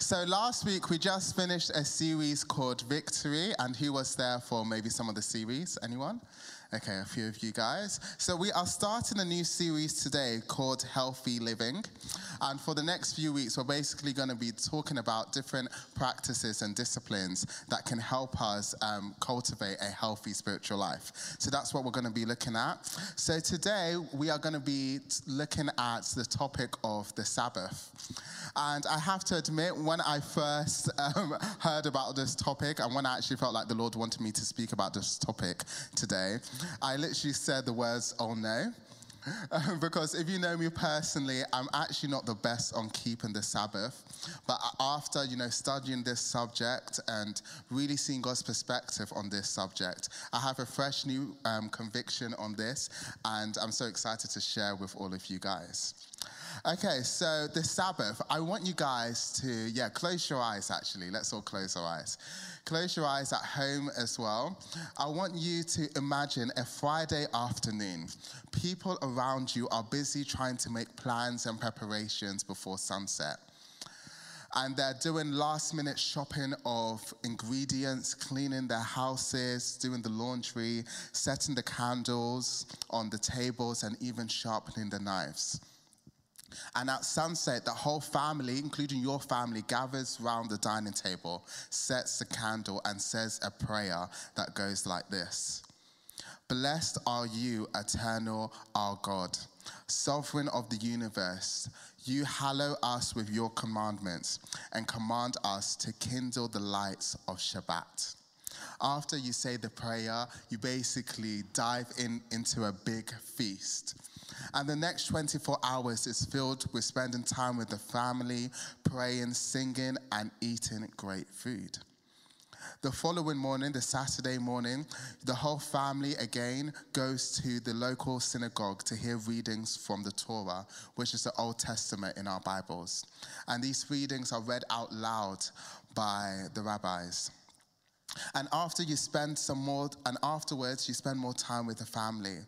So last week we just finished a series called Victory, and who was there for maybe some of the series? Anyone? Okay, a few of you guys. So we are starting a new series today called Healthy Living. And for the next few weeks, we're basically going to be talking about different practices and disciplines that can help us um, cultivate a healthy spiritual life. So that's what we're going to be looking at. So today, we are going to be looking at the topic of the Sabbath. And I have to admit, when I first um, heard about this topic and when I actually felt like the Lord wanted me to speak about this topic today, I literally said the words, oh no. because if you know me personally, I'm actually not the best on keeping the Sabbath. But after, you know, studying this subject and really seeing God's perspective on this subject, I have a fresh new um, conviction on this, and I'm so excited to share with all of you guys. Okay, so the Sabbath, I want you guys to, yeah, close your eyes actually. Let's all close our eyes. Close your eyes at home as well. I want you to imagine a Friday afternoon. People around you are busy trying to make plans and preparations before sunset. And they're doing last minute shopping of ingredients, cleaning their houses, doing the laundry, setting the candles on the tables, and even sharpening the knives. And at sunset, the whole family, including your family, gathers round the dining table, sets a candle, and says a prayer that goes like this Blessed are you, eternal our God, sovereign of the universe. You hallow us with your commandments and command us to kindle the lights of Shabbat. After you say the prayer, you basically dive in into a big feast and the next 24 hours is filled with spending time with the family, praying, singing, and eating great food. The following morning, the Saturday morning, the whole family again goes to the local synagogue to hear readings from the Torah, which is the Old Testament in our Bibles. And these readings are read out loud by the rabbis. And after you spend some more, and afterwards you spend more time with the family.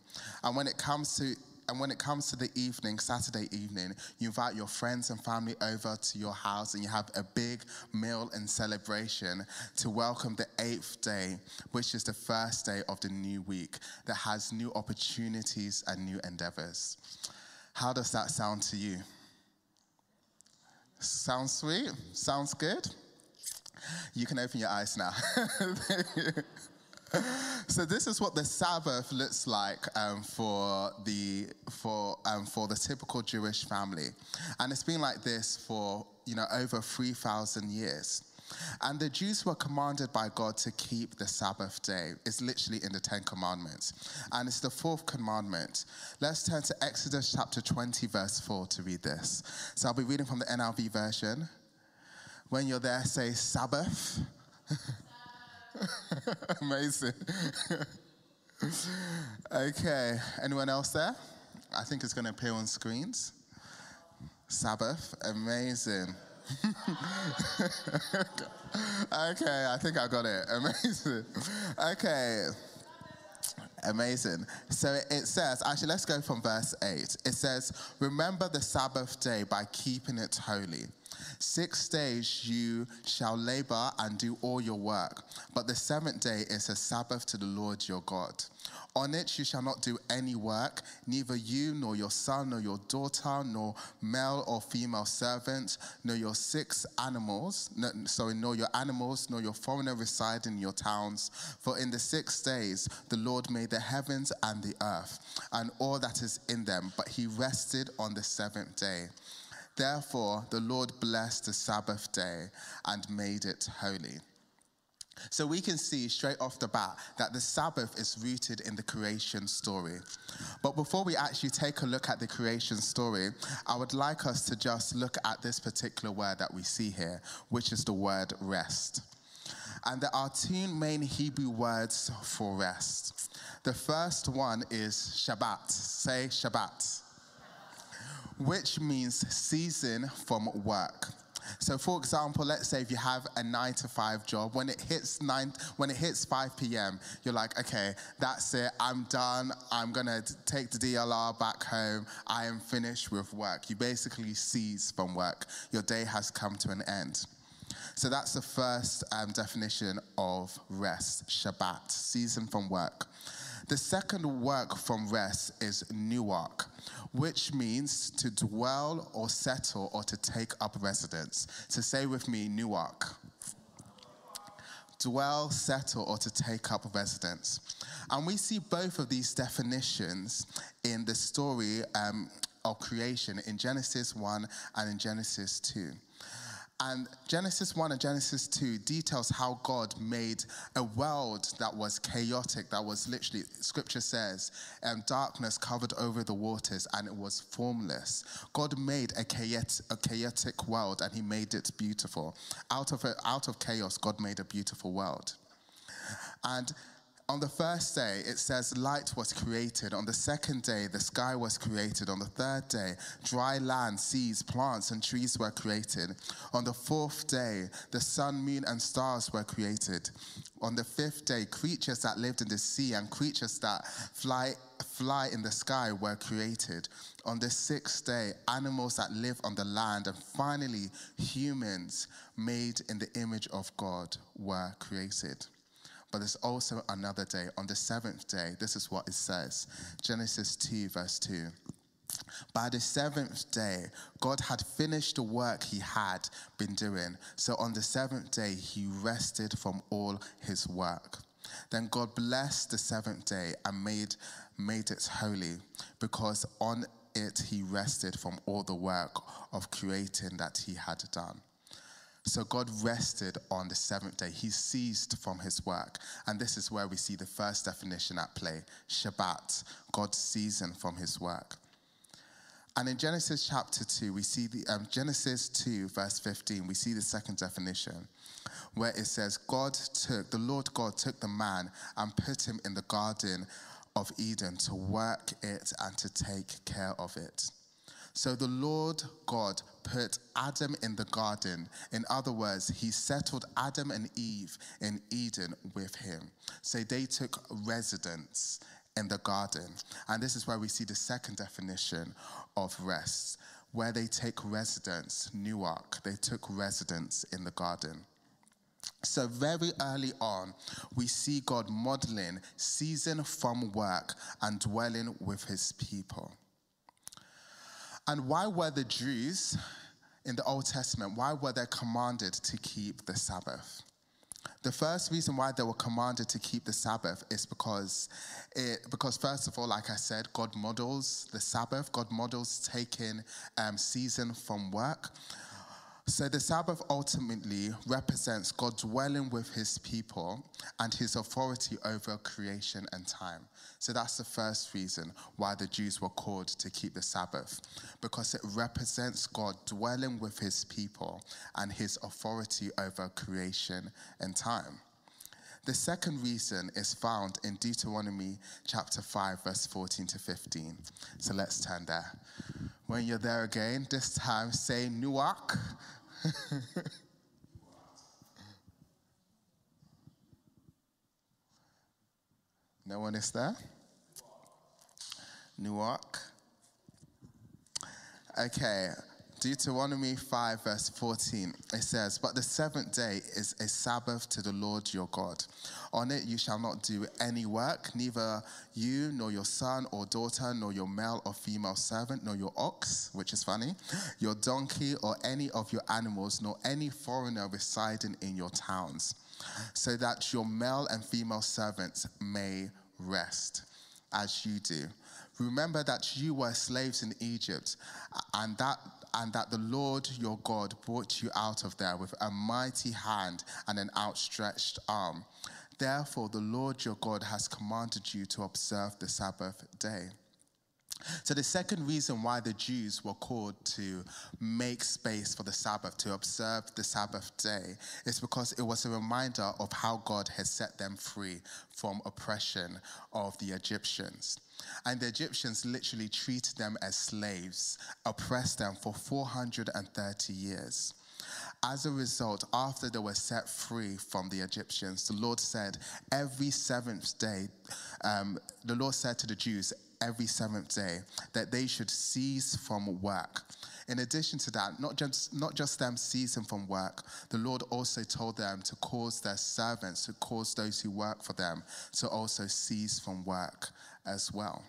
And when it comes to and when it comes to the evening, Saturday evening, you invite your friends and family over to your house and you have a big meal and celebration to welcome the eighth day, which is the first day of the new week that has new opportunities and new endeavors. How does that sound to you? Sounds sweet? Sounds good? You can open your eyes now. so this is what the Sabbath looks like um, for the for um, for the typical Jewish family, and it's been like this for you know over three thousand years. And the Jews were commanded by God to keep the Sabbath day. It's literally in the Ten Commandments. And it's the fourth commandment. Let's turn to Exodus chapter 20, verse 4 to read this. So I'll be reading from the NLV version. When you're there, say Sabbath. Amazing. okay, anyone else there? I think it's going to appear on screens. Sabbath, amazing. okay, I think I got it. Amazing. Okay. Amazing. So it says, actually, let's go from verse 8. It says, Remember the Sabbath day by keeping it holy. Six days you shall labor and do all your work, but the seventh day is a Sabbath to the Lord your God. On it you shall not do any work, neither you, nor your son, nor your daughter, nor male or female servant, nor your six animals, no, sorry, nor your animals, nor your foreigner residing in your towns. For in the six days the Lord made the heavens and the earth, and all that is in them, but he rested on the seventh day. Therefore, the Lord blessed the Sabbath day and made it holy. So we can see straight off the bat that the Sabbath is rooted in the creation story. But before we actually take a look at the creation story, I would like us to just look at this particular word that we see here, which is the word rest. And there are two main Hebrew words for rest. The first one is Shabbat. Say Shabbat which means season from work. So, for example, let's say if you have a nine to five job, when it hits nine, when it hits 5 p.m., you're like, okay, that's it. I'm done. I'm gonna take the DLR back home. I am finished with work. You basically cease from work. Your day has come to an end. So that's the first um, definition of rest, Shabbat, season from work. The second work from rest is nuach, which means to dwell or settle or to take up residence. So say with me, nuach. Dwell, settle, or to take up residence. And we see both of these definitions in the story um, of creation in Genesis 1 and in Genesis 2. And Genesis 1 and Genesis 2 details how God made a world that was chaotic, that was literally, scripture says, um, darkness covered over the waters and it was formless. God made a chaotic, a chaotic world and he made it beautiful. Out of, out of chaos, God made a beautiful world. And on the first day, it says light was created. On the second day, the sky was created. On the third day, dry land, seas, plants, and trees were created. On the fourth day, the sun, moon, and stars were created. On the fifth day, creatures that lived in the sea and creatures that fly fly in the sky were created. On the sixth day, animals that live on the land, and finally, humans made in the image of God were created. But there's also another day. On the seventh day, this is what it says Genesis 2, verse 2. By the seventh day, God had finished the work he had been doing. So on the seventh day, he rested from all his work. Then God blessed the seventh day and made, made it holy, because on it he rested from all the work of creating that he had done. So God rested on the seventh day. He ceased from his work. And this is where we see the first definition at play Shabbat, God's season from his work. And in Genesis chapter 2, we see the um, Genesis 2, verse 15, we see the second definition where it says, God took, the Lord God took the man and put him in the garden of Eden to work it and to take care of it. So the Lord God put Adam in the garden. In other words, he settled Adam and Eve in Eden with him. So they took residence in the garden. And this is where we see the second definition of rest, where they take residence, Nuach, they took residence in the garden. So, very early on, we see God modeling season from work and dwelling with his people. And why were the Jews in the Old Testament, why were they commanded to keep the Sabbath? The first reason why they were commanded to keep the Sabbath is because, it, because first of all, like I said, God models the Sabbath. God models taking um, season from work. So the Sabbath ultimately represents God dwelling with his people and his authority over creation and time. So that's the first reason why the Jews were called to keep the Sabbath, because it represents God dwelling with his people and his authority over creation and time. The second reason is found in Deuteronomy chapter 5, verse 14 to 15. So let's turn there. When you're there again, this time say Nuach. no one is there? Nuach. Okay, Deuteronomy 5, verse 14, it says, But the seventh day is a Sabbath to the Lord your God. On it you shall not do any work, neither you, nor your son or daughter, nor your male or female servant, nor your ox, which is funny, your donkey, or any of your animals, nor any foreigner residing in your towns, so that your male and female servants may rest as you do. Remember that you were slaves in Egypt, and that and that the Lord your God brought you out of there with a mighty hand and an outstretched arm. Therefore, the Lord your God has commanded you to observe the Sabbath day. So, the second reason why the Jews were called to make space for the Sabbath, to observe the Sabbath day, is because it was a reminder of how God had set them free from oppression of the Egyptians. And the Egyptians literally treated them as slaves, oppressed them for 430 years. As a result, after they were set free from the Egyptians, the Lord said, every seventh day, um, the Lord said to the Jews, every seventh day, that they should cease from work. In addition to that, not just, not just them ceasing from work, the Lord also told them to cause their servants, to cause those who work for them, to also cease from work as well.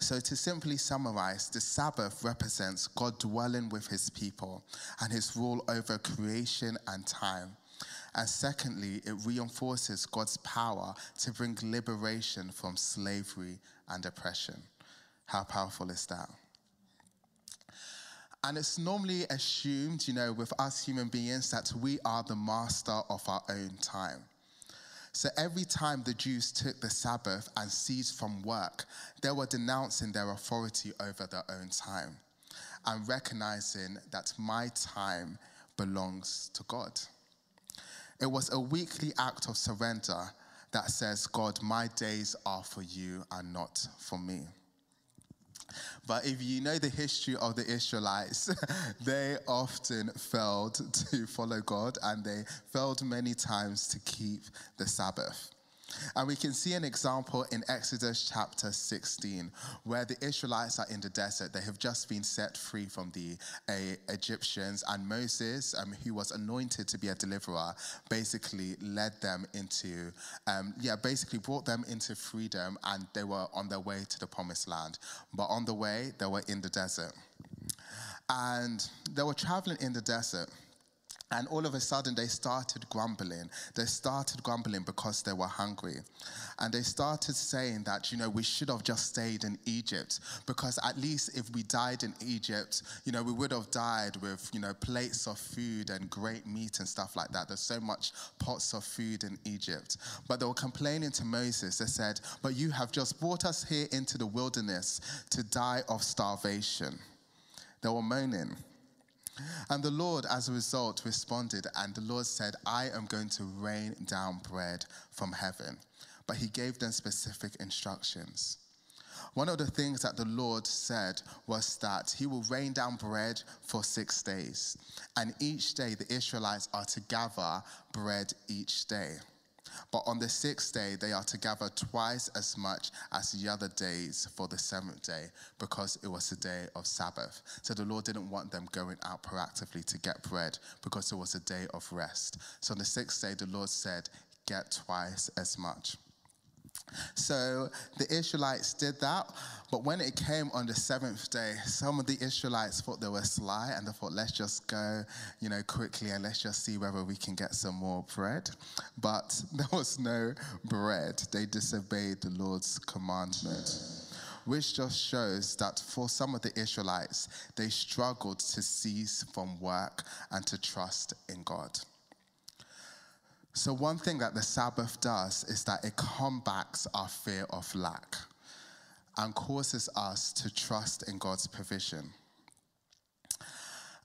So, to simply summarize, the Sabbath represents God dwelling with his people and his rule over creation and time. And secondly, it reinforces God's power to bring liberation from slavery and oppression. How powerful is that? And it's normally assumed, you know, with us human beings that we are the master of our own time. So every time the Jews took the Sabbath and ceased from work, they were denouncing their authority over their own time and recognizing that my time belongs to God. It was a weekly act of surrender that says, God, my days are for you and not for me. But if you know the history of the Israelites, they often failed to follow God and they failed many times to keep the Sabbath. And we can see an example in Exodus chapter 16, where the Israelites are in the desert. They have just been set free from the uh, Egyptians, and Moses, um, who was anointed to be a deliverer, basically led them into, um, yeah, basically brought them into freedom, and they were on their way to the promised land. But on the way, they were in the desert. And they were traveling in the desert. And all of a sudden, they started grumbling. They started grumbling because they were hungry. And they started saying that, you know, we should have just stayed in Egypt because at least if we died in Egypt, you know, we would have died with, you know, plates of food and great meat and stuff like that. There's so much pots of food in Egypt. But they were complaining to Moses. They said, But you have just brought us here into the wilderness to die of starvation. They were moaning. And the Lord, as a result, responded, and the Lord said, I am going to rain down bread from heaven. But he gave them specific instructions. One of the things that the Lord said was that he will rain down bread for six days. And each day the Israelites are to gather bread each day. But on the sixth day, they are to gather twice as much as the other days for the seventh day, because it was a day of Sabbath. So the Lord didn't want them going out proactively to get bread, because it was a day of rest. So on the sixth day, the Lord said, Get twice as much. So the Israelites did that, but when it came on the seventh day, some of the Israelites thought they were sly and they thought, let's just go, you know, quickly and let's just see whether we can get some more bread. But there was no bread. They disobeyed the Lord's commandment. Which just shows that for some of the Israelites, they struggled to cease from work and to trust in God. So, one thing that the Sabbath does is that it combats our fear of lack and causes us to trust in God's provision.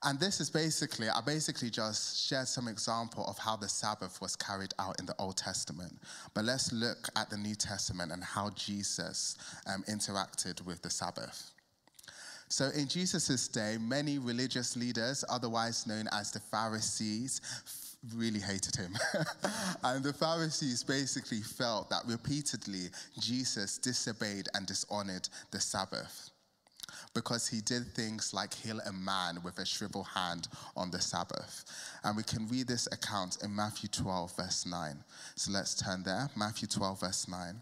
And this is basically, I basically just shared some example of how the Sabbath was carried out in the Old Testament. But let's look at the New Testament and how Jesus um, interacted with the Sabbath. So, in Jesus' day, many religious leaders, otherwise known as the Pharisees, really hated him. and the Pharisees basically felt that repeatedly Jesus disobeyed and dishonored the Sabbath because he did things like heal a man with a shriveled hand on the Sabbath. And we can read this account in Matthew 12, verse 9. So let's turn there. Matthew 12, verse 9.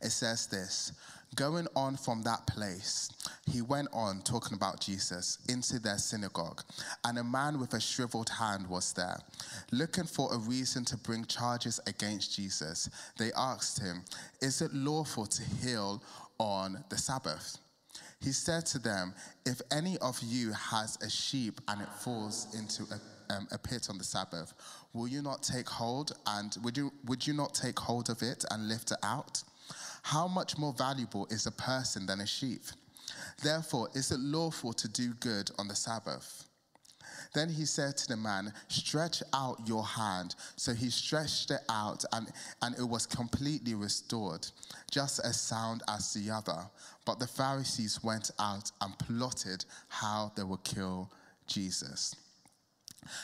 It says this Going on from that place, he went on talking about Jesus into their synagogue, and a man with a shriveled hand was there. Looking for a reason to bring charges against Jesus, they asked him, Is it lawful to heal on the Sabbath? He said to them, If any of you has a sheep and it falls into a, um, a pit on the Sabbath, will you not take hold and would you, would you not take hold of it and lift it out? How much more valuable is a person than a sheep? Therefore, is it lawful to do good on the Sabbath? Then he said to the man, Stretch out your hand. So he stretched it out, and, and it was completely restored, just as sound as the other. But the Pharisees went out and plotted how they would kill Jesus.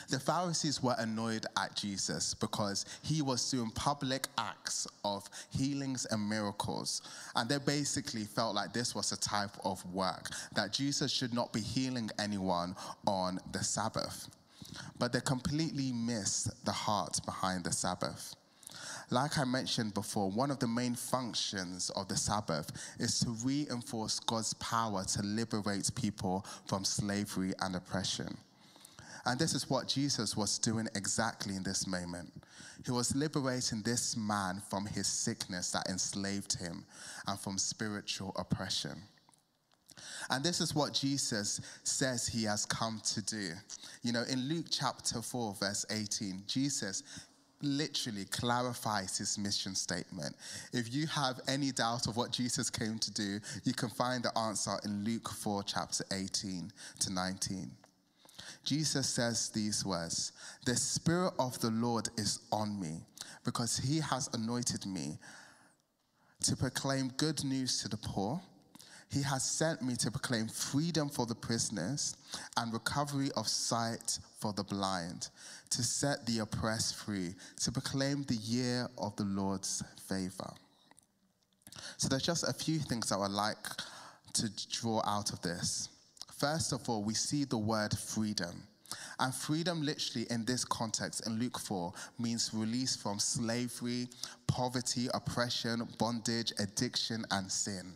The Pharisees were annoyed at Jesus because he was doing public acts of healings and miracles. And they basically felt like this was a type of work, that Jesus should not be healing anyone on the Sabbath. But they completely missed the heart behind the Sabbath. Like I mentioned before, one of the main functions of the Sabbath is to reinforce God's power to liberate people from slavery and oppression. And this is what Jesus was doing exactly in this moment. He was liberating this man from his sickness that enslaved him and from spiritual oppression. And this is what Jesus says he has come to do. You know, in Luke chapter 4, verse 18, Jesus literally clarifies his mission statement. If you have any doubt of what Jesus came to do, you can find the answer in Luke 4, chapter 18 to 19. Jesus says these words The Spirit of the Lord is on me because he has anointed me to proclaim good news to the poor. He has sent me to proclaim freedom for the prisoners and recovery of sight for the blind, to set the oppressed free, to proclaim the year of the Lord's favor. So, there's just a few things that I would like to draw out of this. First of all, we see the word freedom. And freedom, literally, in this context, in Luke 4, means release from slavery, poverty, oppression, bondage, addiction, and sin.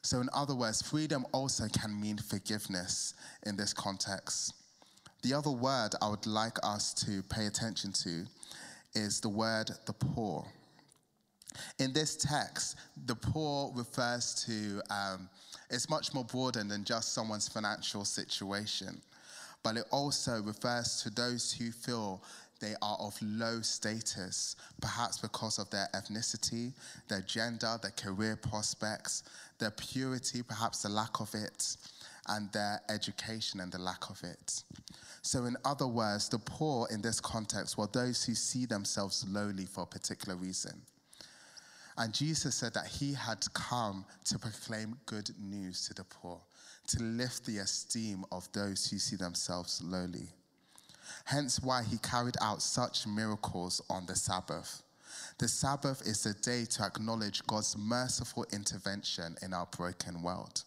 So, in other words, freedom also can mean forgiveness in this context. The other word I would like us to pay attention to is the word the poor. In this text, the poor refers to, um, it's much more broader than just someone's financial situation, but it also refers to those who feel they are of low status, perhaps because of their ethnicity, their gender, their career prospects, their purity, perhaps the lack of it, and their education and the lack of it. So, in other words, the poor in this context were those who see themselves lowly for a particular reason. And Jesus said that he had come to proclaim good news to the poor, to lift the esteem of those who see themselves lowly. Hence, why he carried out such miracles on the Sabbath. The Sabbath is a day to acknowledge God's merciful intervention in our broken world.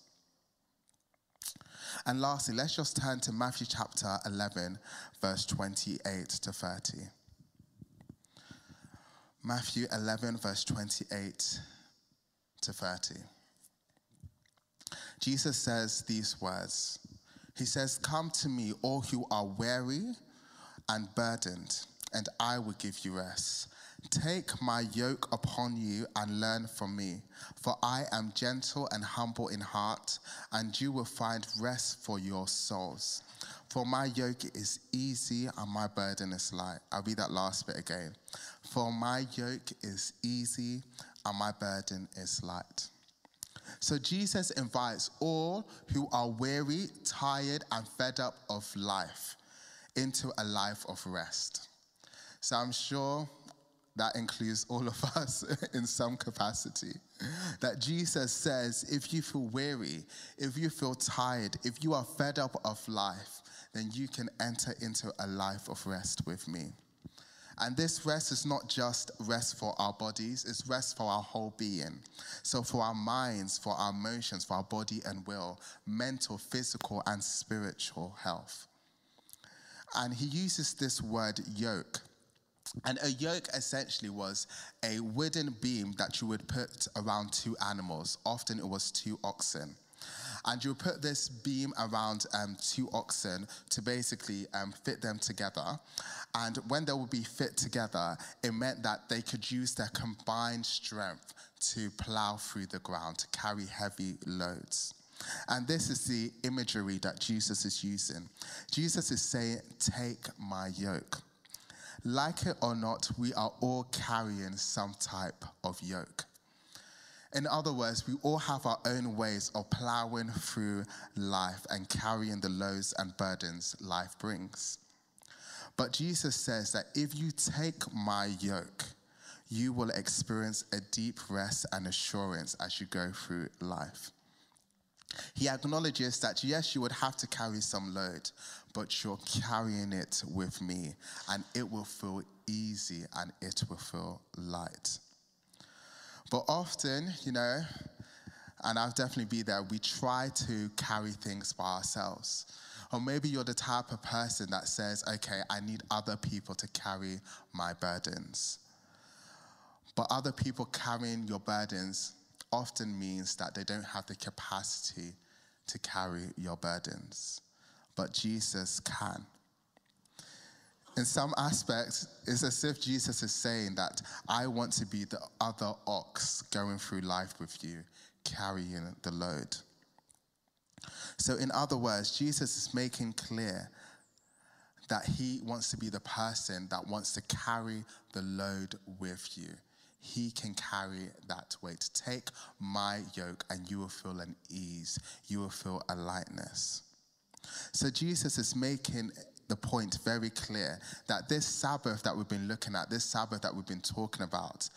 And lastly, let's just turn to Matthew chapter 11, verse 28 to 30. Matthew 11, verse 28 to 30. Jesus says these words He says, Come to me, all who are weary and burdened, and I will give you rest. Take my yoke upon you and learn from me, for I am gentle and humble in heart, and you will find rest for your souls. For my yoke is easy and my burden is light. I'll read that last bit again. For my yoke is easy and my burden is light. So Jesus invites all who are weary, tired, and fed up of life into a life of rest. So I'm sure that includes all of us in some capacity. That Jesus says, if you feel weary, if you feel tired, if you are fed up of life, then you can enter into a life of rest with me. And this rest is not just rest for our bodies, it's rest for our whole being. So, for our minds, for our emotions, for our body and will, mental, physical, and spiritual health. And he uses this word yoke. And a yoke essentially was a wooden beam that you would put around two animals. Often it was two oxen and you put this beam around um, two oxen to basically um, fit them together. And when they would be fit together, it meant that they could use their combined strength to plow through the ground, to carry heavy loads. And this is the imagery that Jesus is using. Jesus is saying, Take my yoke. Like it or not, we are all carrying some type of yoke. In other words, we all have our own ways of plowing through life and carrying the loads and burdens life brings. But Jesus says that if you take my yoke, you will experience a deep rest and assurance as you go through life. He acknowledges that yes, you would have to carry some load, but you're carrying it with me, and it will feel easy and it will feel light. But often, you know, and I've definitely been there, we try to carry things by ourselves. Or maybe you're the type of person that says, okay, I need other people to carry my burdens. But other people carrying your burdens often means that they don't have the capacity to carry your burdens. But Jesus can. In some aspects, it's as if Jesus is saying that I want to be the other ox going through life with you, carrying the load. So, in other words, Jesus is making clear that he wants to be the person that wants to carry the load with you. He can carry that weight. Take my yoke and you will feel an ease. You will feel a lightness. So Jesus is making the point very clear that this Sabbath that we've been looking at, this Sabbath that we've been talking about,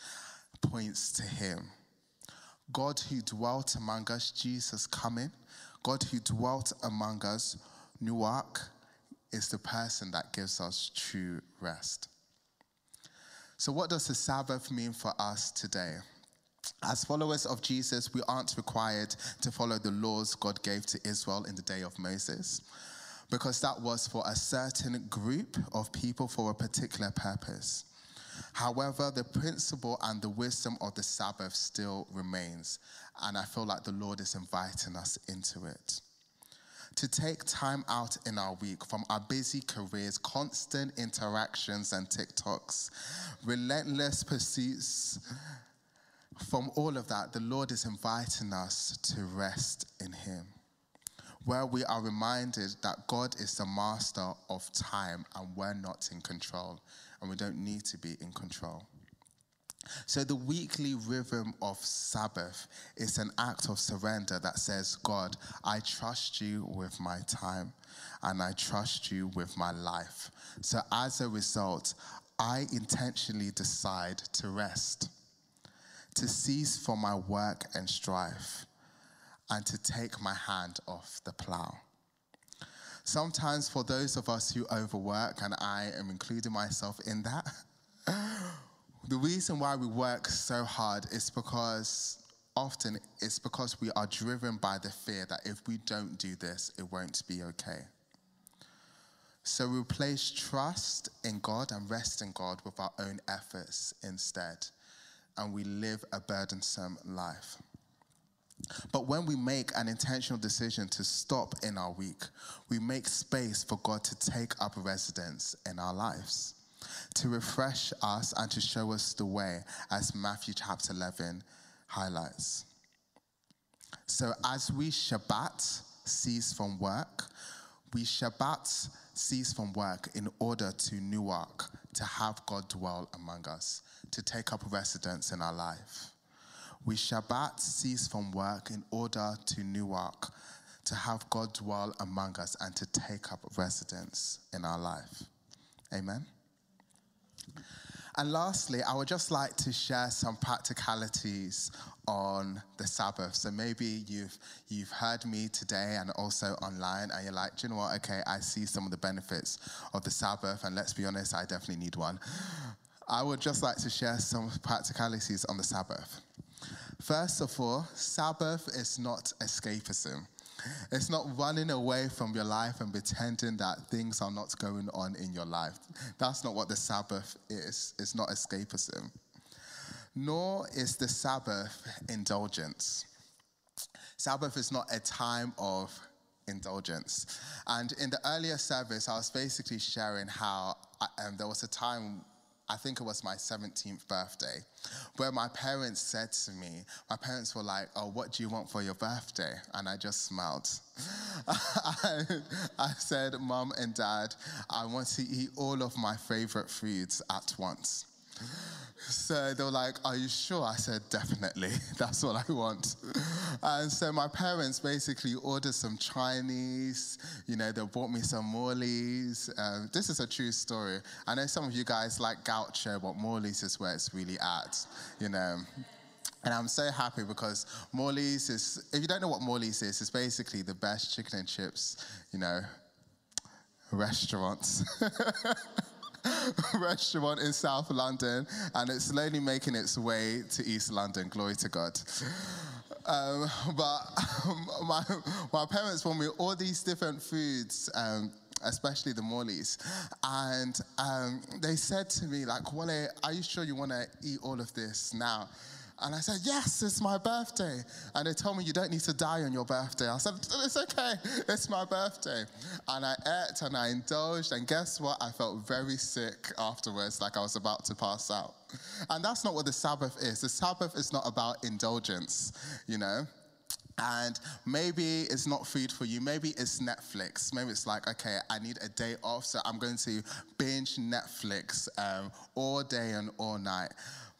points to Him. God who dwelt among us, Jesus coming, God who dwelt among us, Nuach, is the person that gives us true rest. So, what does the Sabbath mean for us today? As followers of Jesus, we aren't required to follow the laws God gave to Israel in the day of Moses, because that was for a certain group of people for a particular purpose. However, the principle and the wisdom of the Sabbath still remains, and I feel like the Lord is inviting us into it. To take time out in our week from our busy careers, constant interactions and TikToks, relentless pursuits, from all of that, the Lord is inviting us to rest in Him, where we are reminded that God is the master of time and we're not in control, and we don't need to be in control. So, the weekly rhythm of Sabbath is an act of surrender that says, God, I trust you with my time and I trust you with my life. So, as a result, I intentionally decide to rest to cease from my work and strife, and to take my hand off the plow. Sometimes, for those of us who overwork, and I am including myself in that, the reason why we work so hard is because often it's because we are driven by the fear that if we don't do this, it won't be okay. So we place trust in God and rest in God with our own efforts instead and we live a burdensome life. But when we make an intentional decision to stop in our week, we make space for God to take up residence in our lives, to refresh us and to show us the way, as Matthew chapter 11 highlights. So as we Shabbat, cease from work, we Shabbat cease from work in order to Nuach, to have God dwell among us to take up residence in our life. We Shabbat cease from work in order to Nuach, to have God dwell among us and to take up residence in our life. Amen. And lastly, I would just like to share some practicalities on the Sabbath. So maybe you've you've heard me today and also online, and you're like, you know what? Okay, I see some of the benefits of the Sabbath, and let's be honest, I definitely need one. I would just like to share some practicalities on the Sabbath. First of all, Sabbath is not escapism. It's not running away from your life and pretending that things are not going on in your life. That's not what the Sabbath is. It's not escapism. Nor is the Sabbath indulgence. Sabbath is not a time of indulgence. And in the earlier service, I was basically sharing how I, um, there was a time I think it was my 17th birthday, where my parents said to me, my parents were like, Oh, what do you want for your birthday? And I just smiled. I said, Mom and Dad, I want to eat all of my favorite foods at once. So they were like, Are you sure? I said, Definitely. That's what I want. And so my parents basically ordered some Chinese, you know, they bought me some Morley's. Um, this is a true story. I know some of you guys like gaucho, but Morley's is where it's really at, you know. And I'm so happy because Morley's is, if you don't know what Morley's is, it's basically the best chicken and chips, you know, restaurants. restaurant in South London, and it's slowly making its way to East London. Glory to God. Um, but um, my, my parents bought me all these different foods. Um, especially the Morleys. And um, they said to me, like, Wale, are you sure you want to eat all of this now? And I said, Yes, it's my birthday. And they told me, You don't need to die on your birthday. I said, It's okay, it's my birthday. And I ate and I indulged. And guess what? I felt very sick afterwards, like I was about to pass out. And that's not what the Sabbath is. The Sabbath is not about indulgence, you know? And maybe it's not food for you. Maybe it's Netflix. Maybe it's like, okay, I need a day off, so I'm going to binge Netflix um, all day and all night.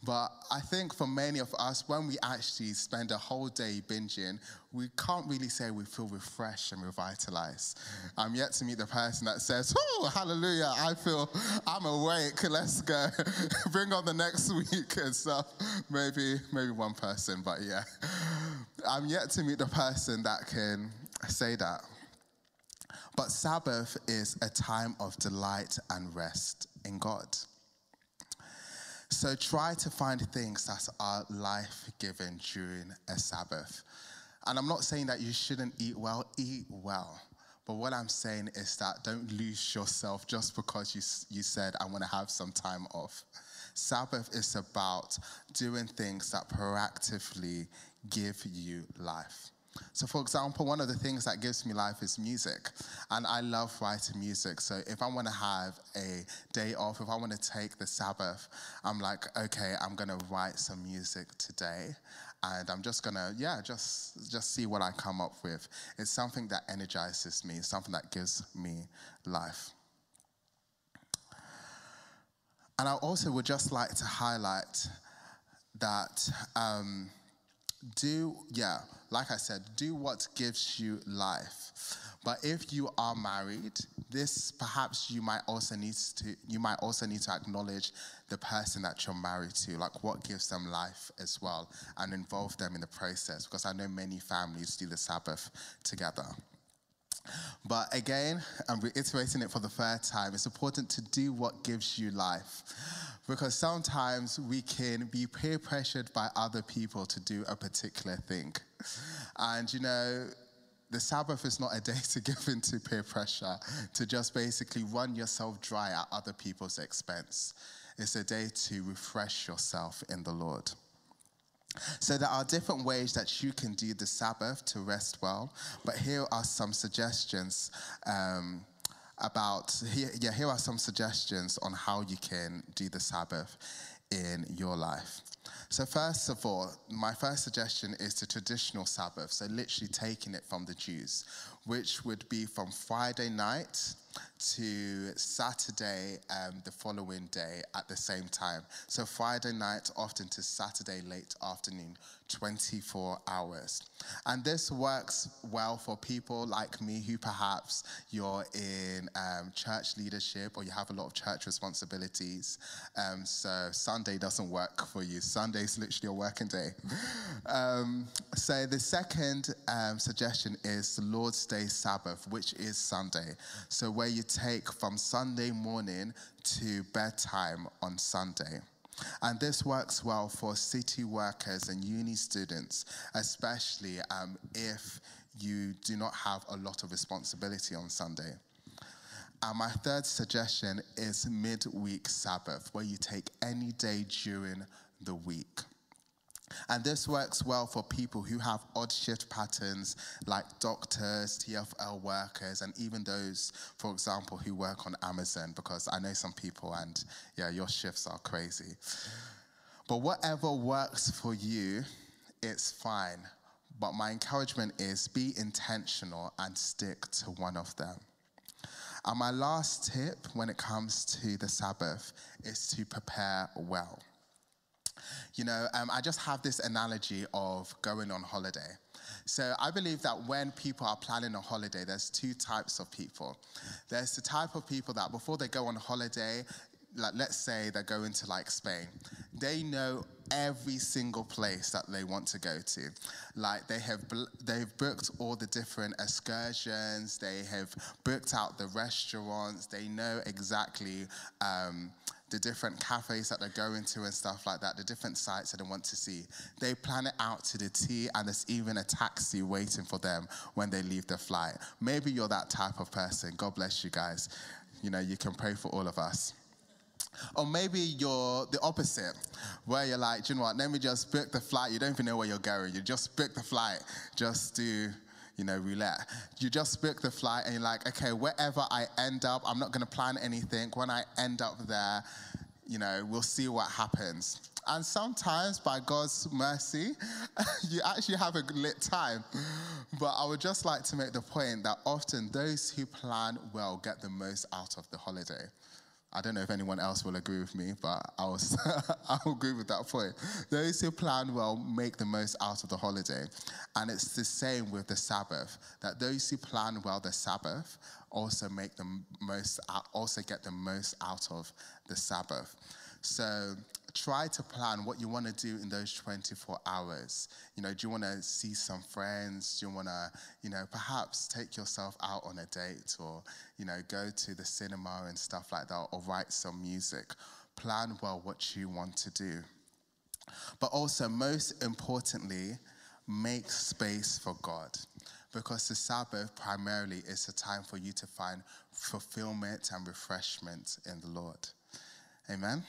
But I think for many of us, when we actually spend a whole day binging, we can't really say we feel refreshed and revitalized. I'm yet to meet the person that says, Oh, hallelujah, I feel I'm awake, let's go. Bring on the next week and stuff. Maybe, maybe one person, but yeah. I'm yet to meet the person that can say that. But Sabbath is a time of delight and rest in God. So try to find things that are life giving during a Sabbath. And I'm not saying that you shouldn't eat well, eat well. But what I'm saying is that don't lose yourself just because you, you said, I want to have some time off. Sabbath is about doing things that proactively give you life. So, for example, one of the things that gives me life is music. And I love writing music. So, if I want to have a day off, if I want to take the Sabbath, I'm like, okay, I'm going to write some music today. And I'm just going to, yeah, just, just see what I come up with. It's something that energizes me, something that gives me life. And I also would just like to highlight that um, do, yeah, like I said, do what gives you life. But if you are married, this perhaps you might also need to you might also need to acknowledge the person that you're married to, like what gives them life as well, and involve them in the process. Because I know many families do the Sabbath together. But again, I'm reiterating it for the third time. It's important to do what gives you life. Because sometimes we can be peer pressured by other people to do a particular thing. And you know, the Sabbath is not a day to give in to peer pressure, to just basically run yourself dry at other people's expense. It's a day to refresh yourself in the Lord. So there are different ways that you can do the Sabbath to rest well, but here are some suggestions um, about here, yeah, here are some suggestions on how you can do the Sabbath in your life. So, first of all, my first suggestion is the traditional Sabbath, so literally taking it from the Jews, which would be from Friday night to Saturday um, the following day at the same time. So, Friday night often to Saturday late afternoon, 24 hours. And this works well for people like me who perhaps you're in um, church leadership or you have a lot of church responsibilities. Um, so Sunday doesn't work for you. Sunday is literally a working day. Um, so the second um, suggestion is the Lord's Day Sabbath, which is Sunday. So where you take from Sunday morning to bedtime on Sunday. And this works well for city workers and uni students, especially um, if you do not have a lot of responsibility on Sunday. And my third suggestion is midweek Sabbath, where you take any day during the week. And this works well for people who have odd shift patterns like doctors, TFL workers, and even those, for example, who work on Amazon, because I know some people and yeah, your shifts are crazy. But whatever works for you, it's fine. But my encouragement is be intentional and stick to one of them. And my last tip when it comes to the Sabbath is to prepare well. You know, um, I just have this analogy of going on holiday. So I believe that when people are planning a holiday, there's two types of people. There's the type of people that before they go on holiday, like let's say they're going to like Spain, they know every single place that they want to go to. Like they have, they've booked all the different excursions. They have booked out the restaurants. They know exactly. Um, the different cafes that they're going to and stuff like that, the different sites that they want to see. They plan it out to the T, and there's even a taxi waiting for them when they leave the flight. Maybe you're that type of person. God bless you guys. You know, you can pray for all of us. Or maybe you're the opposite, where you're like, you know what, let me just book the flight. You don't even know where you're going. You just book the flight, just do, you know, roulette. You just book the flight and you're like, okay, wherever I end up, I'm not going to plan anything. When I end up there, you know, we'll see what happens. And sometimes, by God's mercy, you actually have a lit time. But I would just like to make the point that often those who plan well get the most out of the holiday. I don't know if anyone else will agree with me, but I was I'll agree with that point. Those who plan well make the most out of the holiday. And it's the same with the Sabbath, that those who plan well the Sabbath also make the most also get the most out of the Sabbath. So try to plan what you want to do in those 24 hours. You know, do you want to see some friends? Do you want to, you know, perhaps take yourself out on a date or, you know, go to the cinema and stuff like that or write some music? Plan well what you want to do. But also, most importantly, make space for God. Because the Sabbath primarily is a time for you to find fulfillment and refreshment in the Lord. Amen.